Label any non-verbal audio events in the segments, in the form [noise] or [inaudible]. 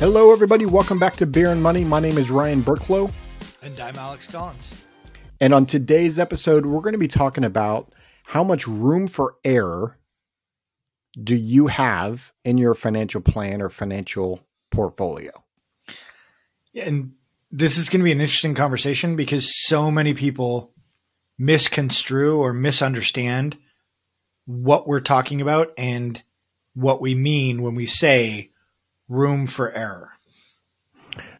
Hello, everybody. Welcome back to Beer and Money. My name is Ryan Burklow. And I'm Alex Collins. And on today's episode, we're going to be talking about how much room for error do you have in your financial plan or financial portfolio? Yeah, and this is going to be an interesting conversation because so many people misconstrue or misunderstand what we're talking about and what we mean when we say room for error.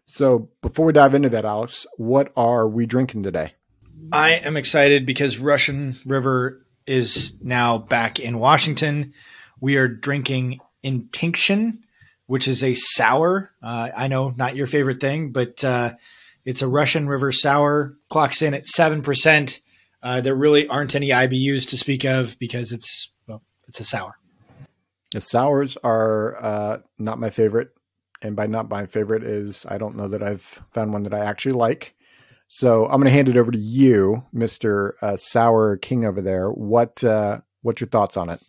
So, before we dive into that, Alex, what are we drinking today? I am excited because Russian River is now back in Washington. We are drinking Intinction, which is a sour. Uh, I know not your favorite thing, but uh, it's a Russian River sour. Clocks in at seven percent. Uh, there really aren't any IBUs to speak of because it's well, it's a sour. The sours are uh, not my favorite, and by not my favorite is I don't know that I've found one that I actually like. So I'm going to hand it over to you, Mister uh, Sour King over there. What uh, what's your thoughts on it?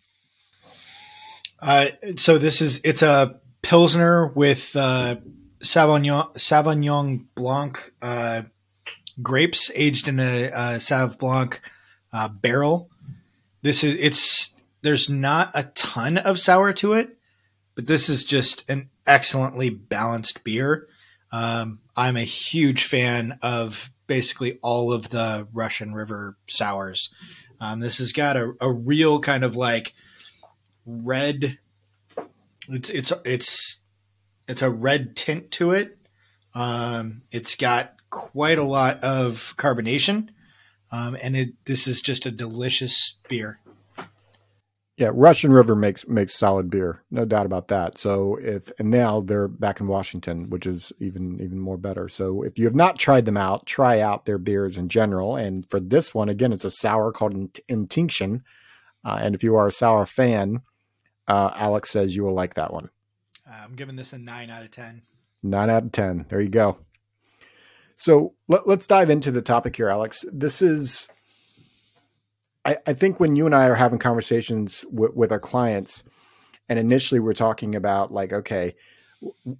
Uh, so this is it's a pilsner with uh, Sauvignon Sauvignon Blanc uh, grapes aged in a, a Sauv Blanc uh, barrel. This is it's there's not a ton of sour to it, but this is just an excellently balanced beer. Um, I'm a huge fan of basically all of the Russian River sours. Um, this has got a, a real kind of like red. It's it's it's it's a red tint to it. Um, it's got quite a lot of carbonation, um, and it this is just a delicious beer. Yeah, Russian River makes makes solid beer, no doubt about that. So if and now they're back in Washington, which is even even more better. So if you have not tried them out, try out their beers in general. And for this one, again, it's a sour called Intinction. Uh, and if you are a sour fan, uh, Alex says you will like that one. Uh, I'm giving this a nine out of ten. Nine out of ten. There you go. So let, us dive into the topic here, Alex. This is I, I think when you and I are having conversations w- with our clients, and initially we're talking about like, okay,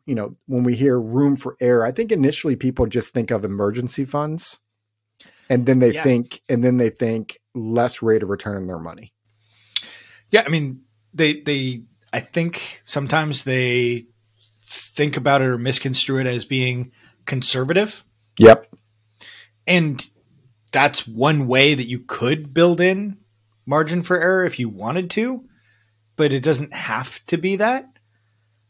you know, when we hear room for error, I think initially people just think of emergency funds, and then they yeah. think, and then they think less rate of return on their money. Yeah, I mean, they they I think sometimes they think about it or misconstrue it as being conservative. Yep. And that's one way that you could build in margin for error if you wanted to, but it doesn't have to be that.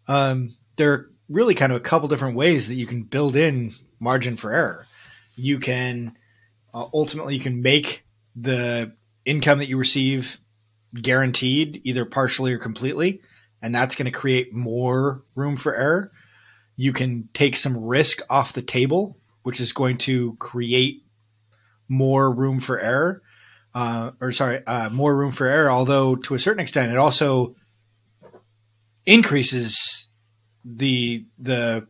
Um, there are really kind of a couple different ways that you can build in margin for error. You can uh, ultimately you can make the income that you receive guaranteed either partially or completely, and that's going to create more room for error. You can take some risk off the table, which is going to create more room for error, uh, or sorry, uh, more room for error. Although to a certain extent, it also increases the the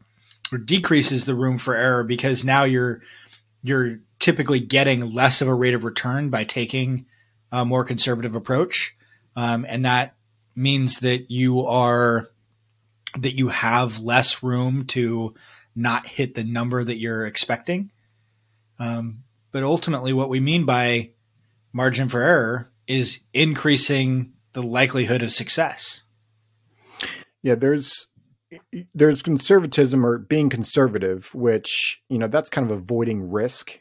or decreases the room for error because now you're you're typically getting less of a rate of return by taking a more conservative approach, um, and that means that you are that you have less room to not hit the number that you're expecting. Um, but ultimately, what we mean by margin for error is increasing the likelihood of success. Yeah, there's there's conservatism or being conservative, which you know that's kind of avoiding risk,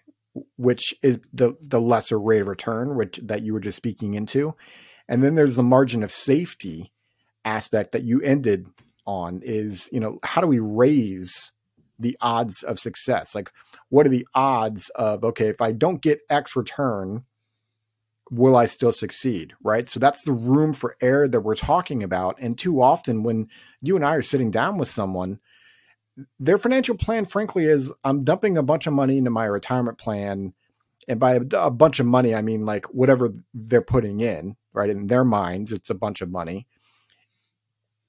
which is the the lesser rate of return, which that you were just speaking into, and then there's the margin of safety aspect that you ended on. Is you know how do we raise the odds of success? Like what are the odds of okay if i don't get x return will i still succeed right? So that's the room for error that we're talking about. And too often when you and i are sitting down with someone their financial plan frankly is i'm dumping a bunch of money into my retirement plan. And by a, bunch of money i mean like whatever they're putting in right? In their minds it's a bunch of money.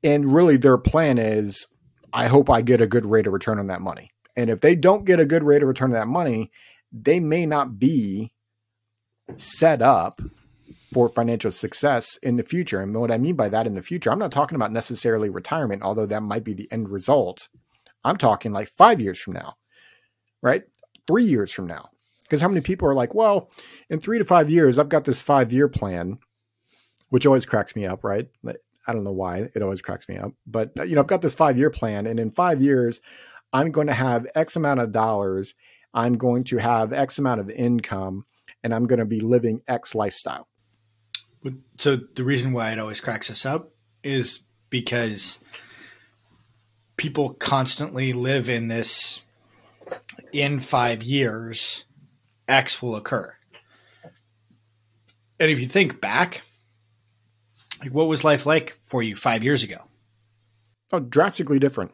And really their plan is i hope i get a good rate of return on that money and if they don't get a good rate of return on that money, they may not be set up for financial success in the future. And what I mean by that in the future, I'm not talking about necessarily retirement, although that might be the end result I'm talking like five years from now, right? Three years from now. Because how many people are like, well, in three to five years, I've got this five year plan, which always cracks me up, right? I don't know why it always cracks me up, but uh, you know, I've got this five year plan, and in five years, I'm going to have X amount of dollars. I'm going to have X amount of income, and I'm going to be living X lifestyle. So the reason why it always cracks us up is because people constantly live in this in five years X will occur. And if you think back, like what was life like for you five years ago? Oh, drastically different.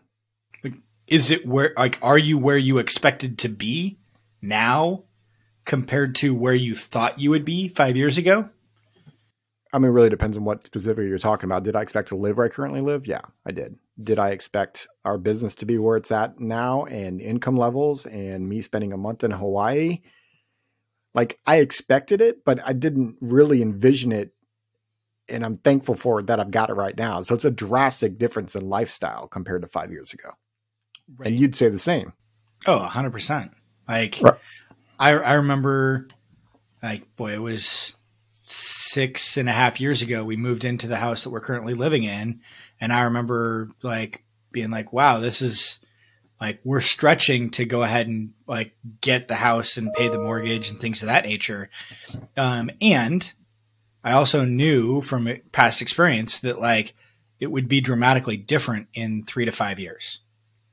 Like, is it where like are you where you expected to be now compared to where you thought you would be five years ago? I mean, it really depends on what specifically you're talking about. Did I expect to live where I currently live? Yeah, I did. Did I expect our business to be where it's at now and income levels and me spending a month in Hawaii? like I expected it, but I didn't really envision it. And I'm thankful for that I've got it right now. So it's a drastic difference in lifestyle compared to five years ago. Right. And you'd say the same. Oh, 100%. Like, right. I, I remember, like, boy, it was six and a half years ago. We moved into the house that we're currently living in. And I remember, like, being like, wow, this is like we're stretching to go ahead and like get the house and pay the mortgage and things of that nature. Um, and I also knew from past experience that like it would be dramatically different in three to five years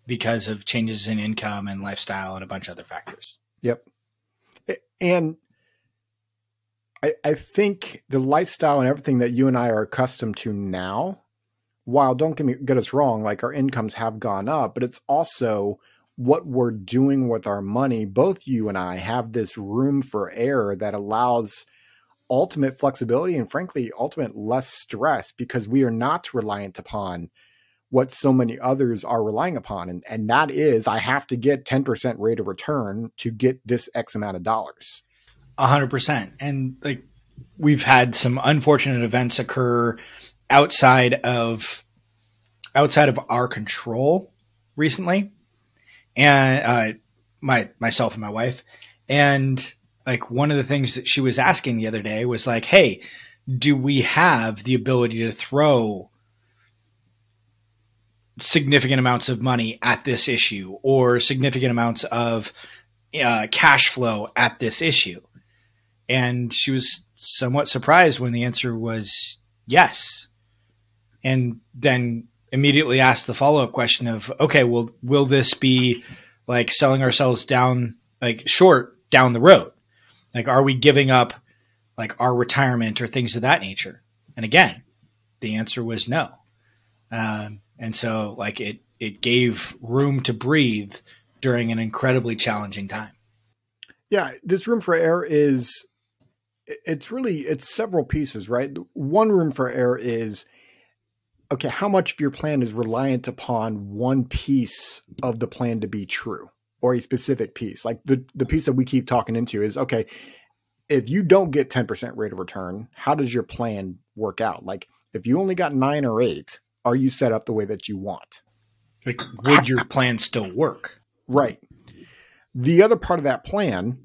because of changes in income and lifestyle and a bunch of other factors. Yep. And I, I think the lifestyle and everything that you and I are accustomed to now while don't get me get us wrong, like our incomes have gone up, but it's also what we're doing with our money. Both you and I have this room for error that allows ultimate flexibility and frankly ultimate less stress because we are not reliant upon what so many others are relying upon. And, and that is i have to get 10% rate of return to get this x amount of dollars. 100% and like we've had some unfortunate events occur outside of outside of our control recently, and uh, my myself and my wife, and like one of the things that she was asking the other day was like, "Hey, do we have the ability to throw?" significant amounts of money at this issue or significant amounts of uh, cash flow at this issue. And she was somewhat surprised when the answer was yes and then immediately asked the follow up question of, okay, well, will this be like selling ourselves down, like short down the road? Like, are we giving up like our retirement or things of that nature? And again, the answer was no. Um, and so, like, it, it gave room to breathe during an incredibly challenging time. Yeah, this room for error is it's really it's several pieces, right? One room for error is okay, how much of your plan is reliant upon one piece of the plan to be true or a specific piece? Like the, the piece that we keep talking into is okay, if you don't get 10% rate of return, how does your plan work out? Like if you only got nine or eight, are you set up the way that you want? Like, would your plan still work? Right. The other part of that plan,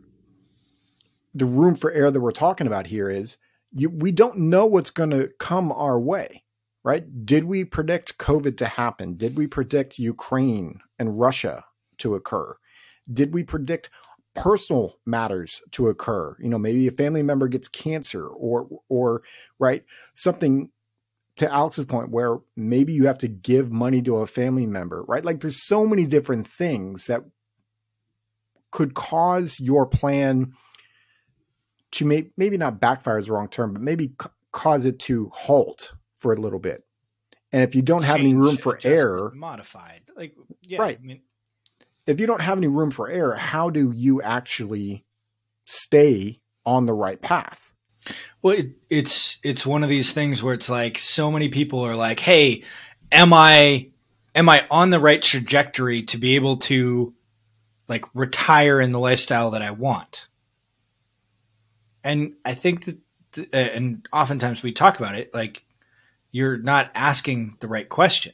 the room for error that we're talking about here is you, we don't know what's going to come our way right? Did we predict COVID to happen? Did we predict Ukraine and Russia to occur? Did we predict personal matters to occur? You know, maybe a family member gets cancer or or right, something to Alex's point where maybe you have to give money to a family member, right? Like there's so many different things that could cause your plan to make maybe not backfire is the wrong term, but maybe cause it to halt for a little bit. And if you don't have any room for error, modified, like yeah, right. I mean, if you don't have any room for error, how do you actually stay on the right path? Well, it, it's it's one of these things where it's like so many people are like, "Hey, am I am I on the right trajectory to be able to like retire in the lifestyle that I want?" And I think that, uh, and oftentimes we talk about it, like you're not asking the right question.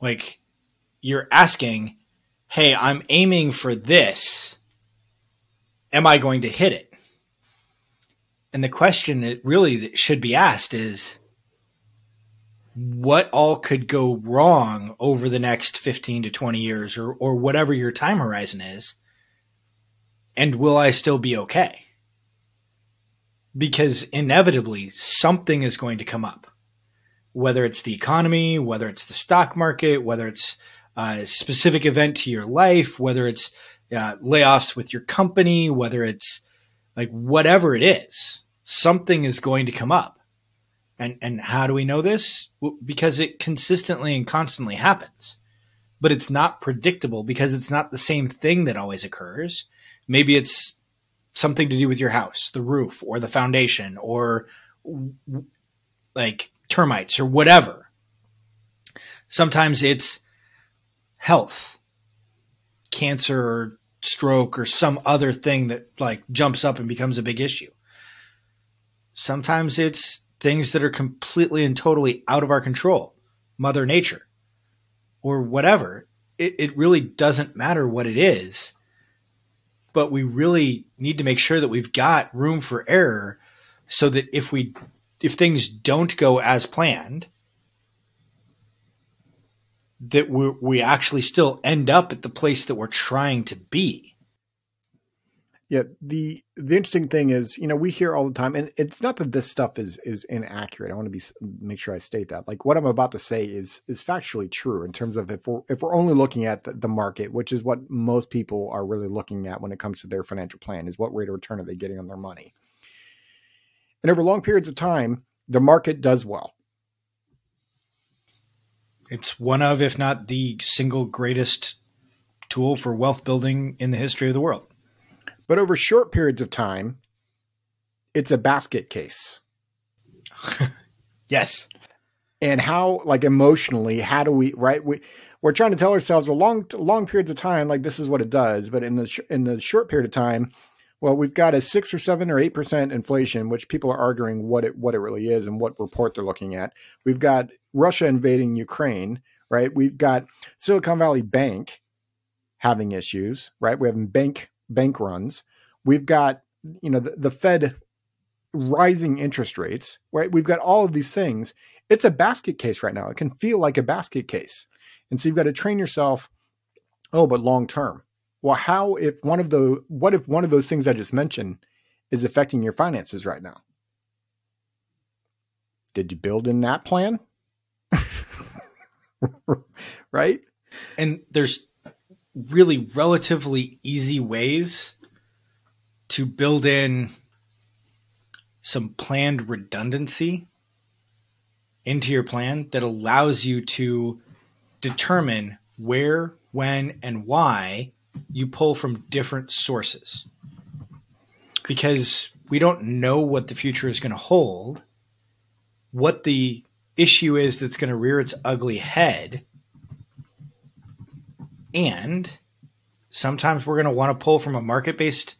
Like, you're asking, "Hey, I'm aiming for this. Am I going to hit it?" And the question that really should be asked is what all could go wrong over the next 15 to 20 years or, or whatever your time horizon is? And will I still be okay? Because inevitably something is going to come up, whether it's the economy, whether it's the stock market, whether it's a specific event to your life, whether it's uh, layoffs with your company, whether it's like whatever it is, something is going to come up. And and how do we know this? Because it consistently and constantly happens. But it's not predictable because it's not the same thing that always occurs. Maybe it's something to do with your house, the roof or the foundation or like termites or whatever. Sometimes it's health, cancer or stroke or some other thing that like jumps up and becomes a big issue. Sometimes it's things that are completely and totally out of our control, Mother Nature, or whatever. It, it really doesn't matter what it is, but we really need to make sure that we've got room for error so that if we if things don't go as planned, that we we actually still end up at the place that we're trying to be. Yeah, the the interesting thing is, you know, we hear all the time, and it's not that this stuff is is inaccurate. I want to be make sure I state that. Like what I'm about to say is is factually true in terms of if we're if we're only looking at the, the market, which is what most people are really looking at when it comes to their financial plan, is what rate of return are they getting on their money. And over long periods of time, the market does well. It's one of, if not the single greatest tool for wealth building in the history of the world. But over short periods of time, it's a basket case. [laughs] yes. And how, like emotionally, how do we, right? We, we're trying to tell ourselves a long, long periods of time, like this is what it does. But in the, sh- in the short period of time, well, we've got a six or seven or eight percent inflation, which people are arguing what it what it really is and what report they're looking at. We've got Russia invading Ukraine, right? We've got Silicon Valley Bank having issues, right? We have bank bank runs. We've got, you know, the, the Fed rising interest rates, right? We've got all of these things. It's a basket case right now. It can feel like a basket case. And so you've got to train yourself, oh, but long term. Well, how if one of the what if one of those things I just mentioned is affecting your finances right now? Did you build in that plan? [laughs] right? And there's really relatively easy ways to build in some planned redundancy into your plan that allows you to determine where, when, and why you pull from different sources. Because we don't know what the future is going to hold, what the issue is that's going to rear its ugly head and sometimes we're going to want to pull from a market based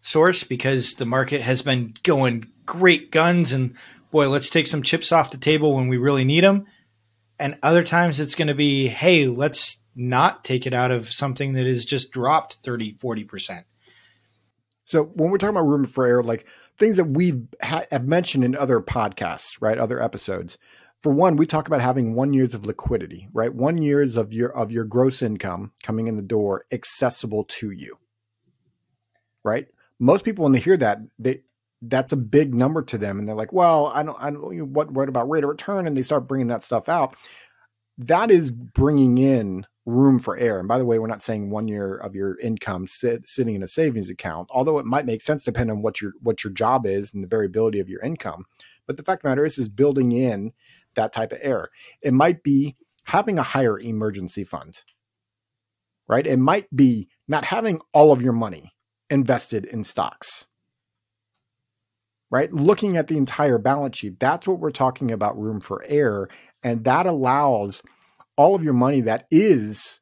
source because the market has been going great guns and boy, let's take some chips off the table when we really need them. And other times it's going to be, hey, let's not take it out of something that is just dropped 30, 40%. So when we're talking about room for error, like things that we ha- have mentioned in other podcasts, right, other episodes, for one, we talk about having one years of liquidity, right? One years of your of your gross income coming in the door accessible to you. Right? Most people when they hear that, they that's a big number to them and they're like, "Well, I don't I don't what what about rate of return?" and they start bringing that stuff out. That is bringing in room for error. And by the way, we're not saying one year of your income sit, sitting in a savings account, although it might make sense depending on what your what your job is and the variability of your income. But the fact of the matter is, is building in that type of error. It might be having a higher emergency fund, right? It might be not having all of your money invested in stocks, right? Looking at the entire balance sheet. That's what we're talking about room for error. And that allows all of your money that is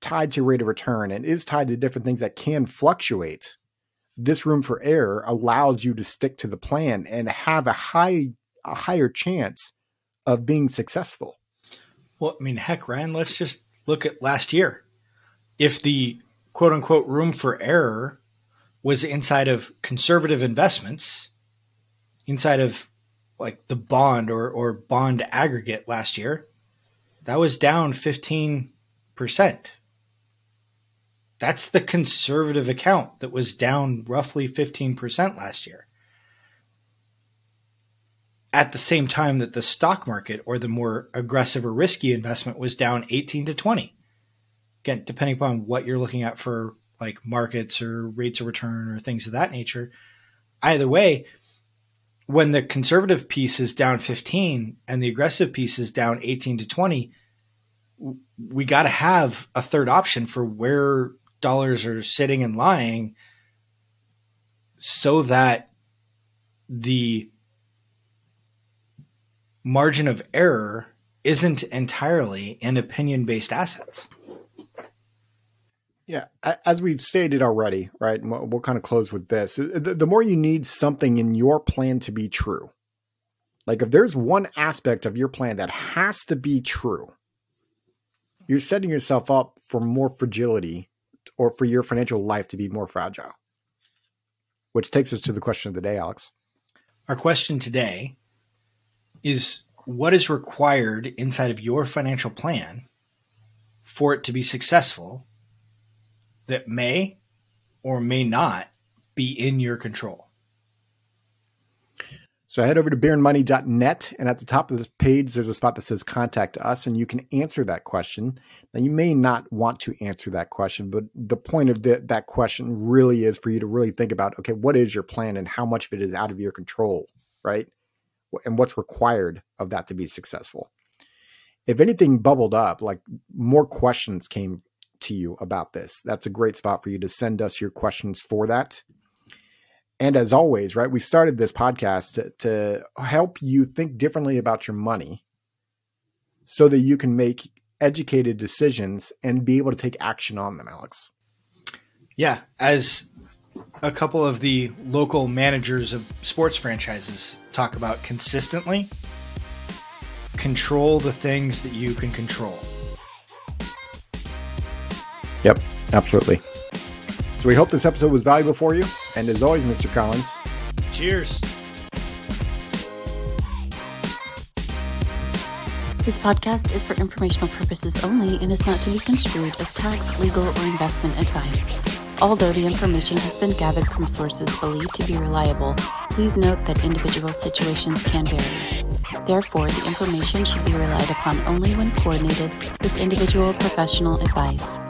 tied to rate of return and is tied to different things that can fluctuate. This room for error allows you to stick to the plan and have a high a higher chance of being successful. Well, I mean, heck, Ryan, let's just look at last year. If the quote unquote room for error was inside of conservative investments, inside of like the bond or, or bond aggregate last year, that was down 15%. That's the conservative account that was down roughly 15% last year. At the same time that the stock market or the more aggressive or risky investment was down 18 to 20. Again, depending upon what you're looking at for like markets or rates of return or things of that nature. Either way, when the conservative piece is down 15 and the aggressive piece is down 18 to 20, we got to have a third option for where dollars are sitting and lying so that the margin of error isn't entirely in opinion based assets. Yeah, as we've stated already, right? We'll kind of close with this. Uh, the, more you need something in your plan to be true, like if there's one aspect of your plan that has to be true, you're setting yourself up for more fragility or for your financial life to be more fragile. Which takes us to the question of the day, Alex. Our question today is what is required inside of your financial plan for it to be successful that may or may not be in your control. So head over to beerandmoney.net, and at the top of this page, there's a spot that says contact us, and you can answer that question. Now, you may not want to answer that question, but the point of the, that question really is for you to really think about okay, what is your plan and how much of it is out of your control, right? And what's required of that to be successful. If anything bubbled up, like more questions came to you about this. That's a great spot for you to send us your questions for that. And as always, right, we started this podcast to, to help you think differently about your money so that you can make educated decisions and be able to take action on them, Alex. Yeah. As a couple of the local managers of sports franchises talk about consistently, control the things that you can control. Yep, absolutely. So we hope this episode was valuable for you. And as always, Mr. Collins, cheers. This podcast is for informational purposes only and is not to be construed as tax, legal, or investment advice. Although the information has been gathered from sources believed to be reliable, please note that individual situations can vary. Therefore, the information should be relied upon only when coordinated with individual professional advice.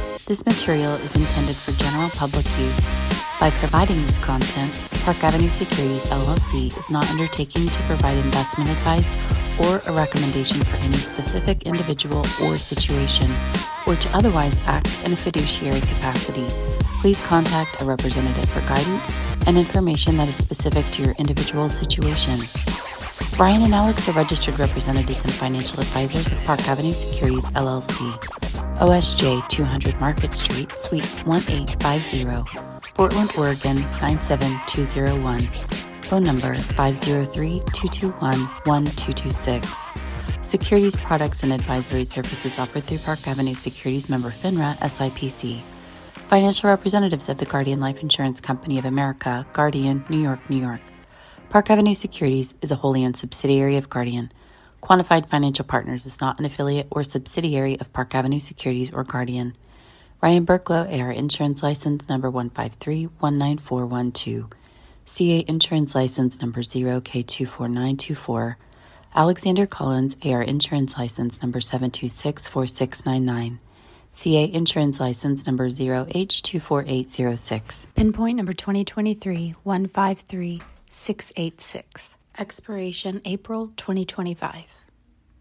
This material is intended for general public use. By providing this content, Park Avenue Securities LLC is not undertaking to provide investment advice or a recommendation for any specific individual or situation, or to otherwise act in a fiduciary capacity. Please contact a representative for guidance and information that is specific to your individual situation. Brian and Alex are registered representatives and financial advisors of Park Avenue Securities LLC. OSJ 200 Market Street, Suite 1850, Portland, Oregon 97201. Phone number 503-221-1226. Securities products and advisory services offered through Park Avenue Securities member FINRA SIPC. Financial representatives of the Guardian Life Insurance Company of America, Guardian, New York, New York. Park Avenue Securities is a wholly owned subsidiary of Guardian. Quantified Financial Partners is not an affiliate or subsidiary of Park Avenue Securities or Guardian. Ryan Burklow, AR Insurance License Number 153-19412. CA Insurance License Number 0K24924. Alexander Collins, AR Insurance License Number 7264699. CA Insurance License Number 0H24806. Pinpoint Number 2023 153686. Expiration April 2025.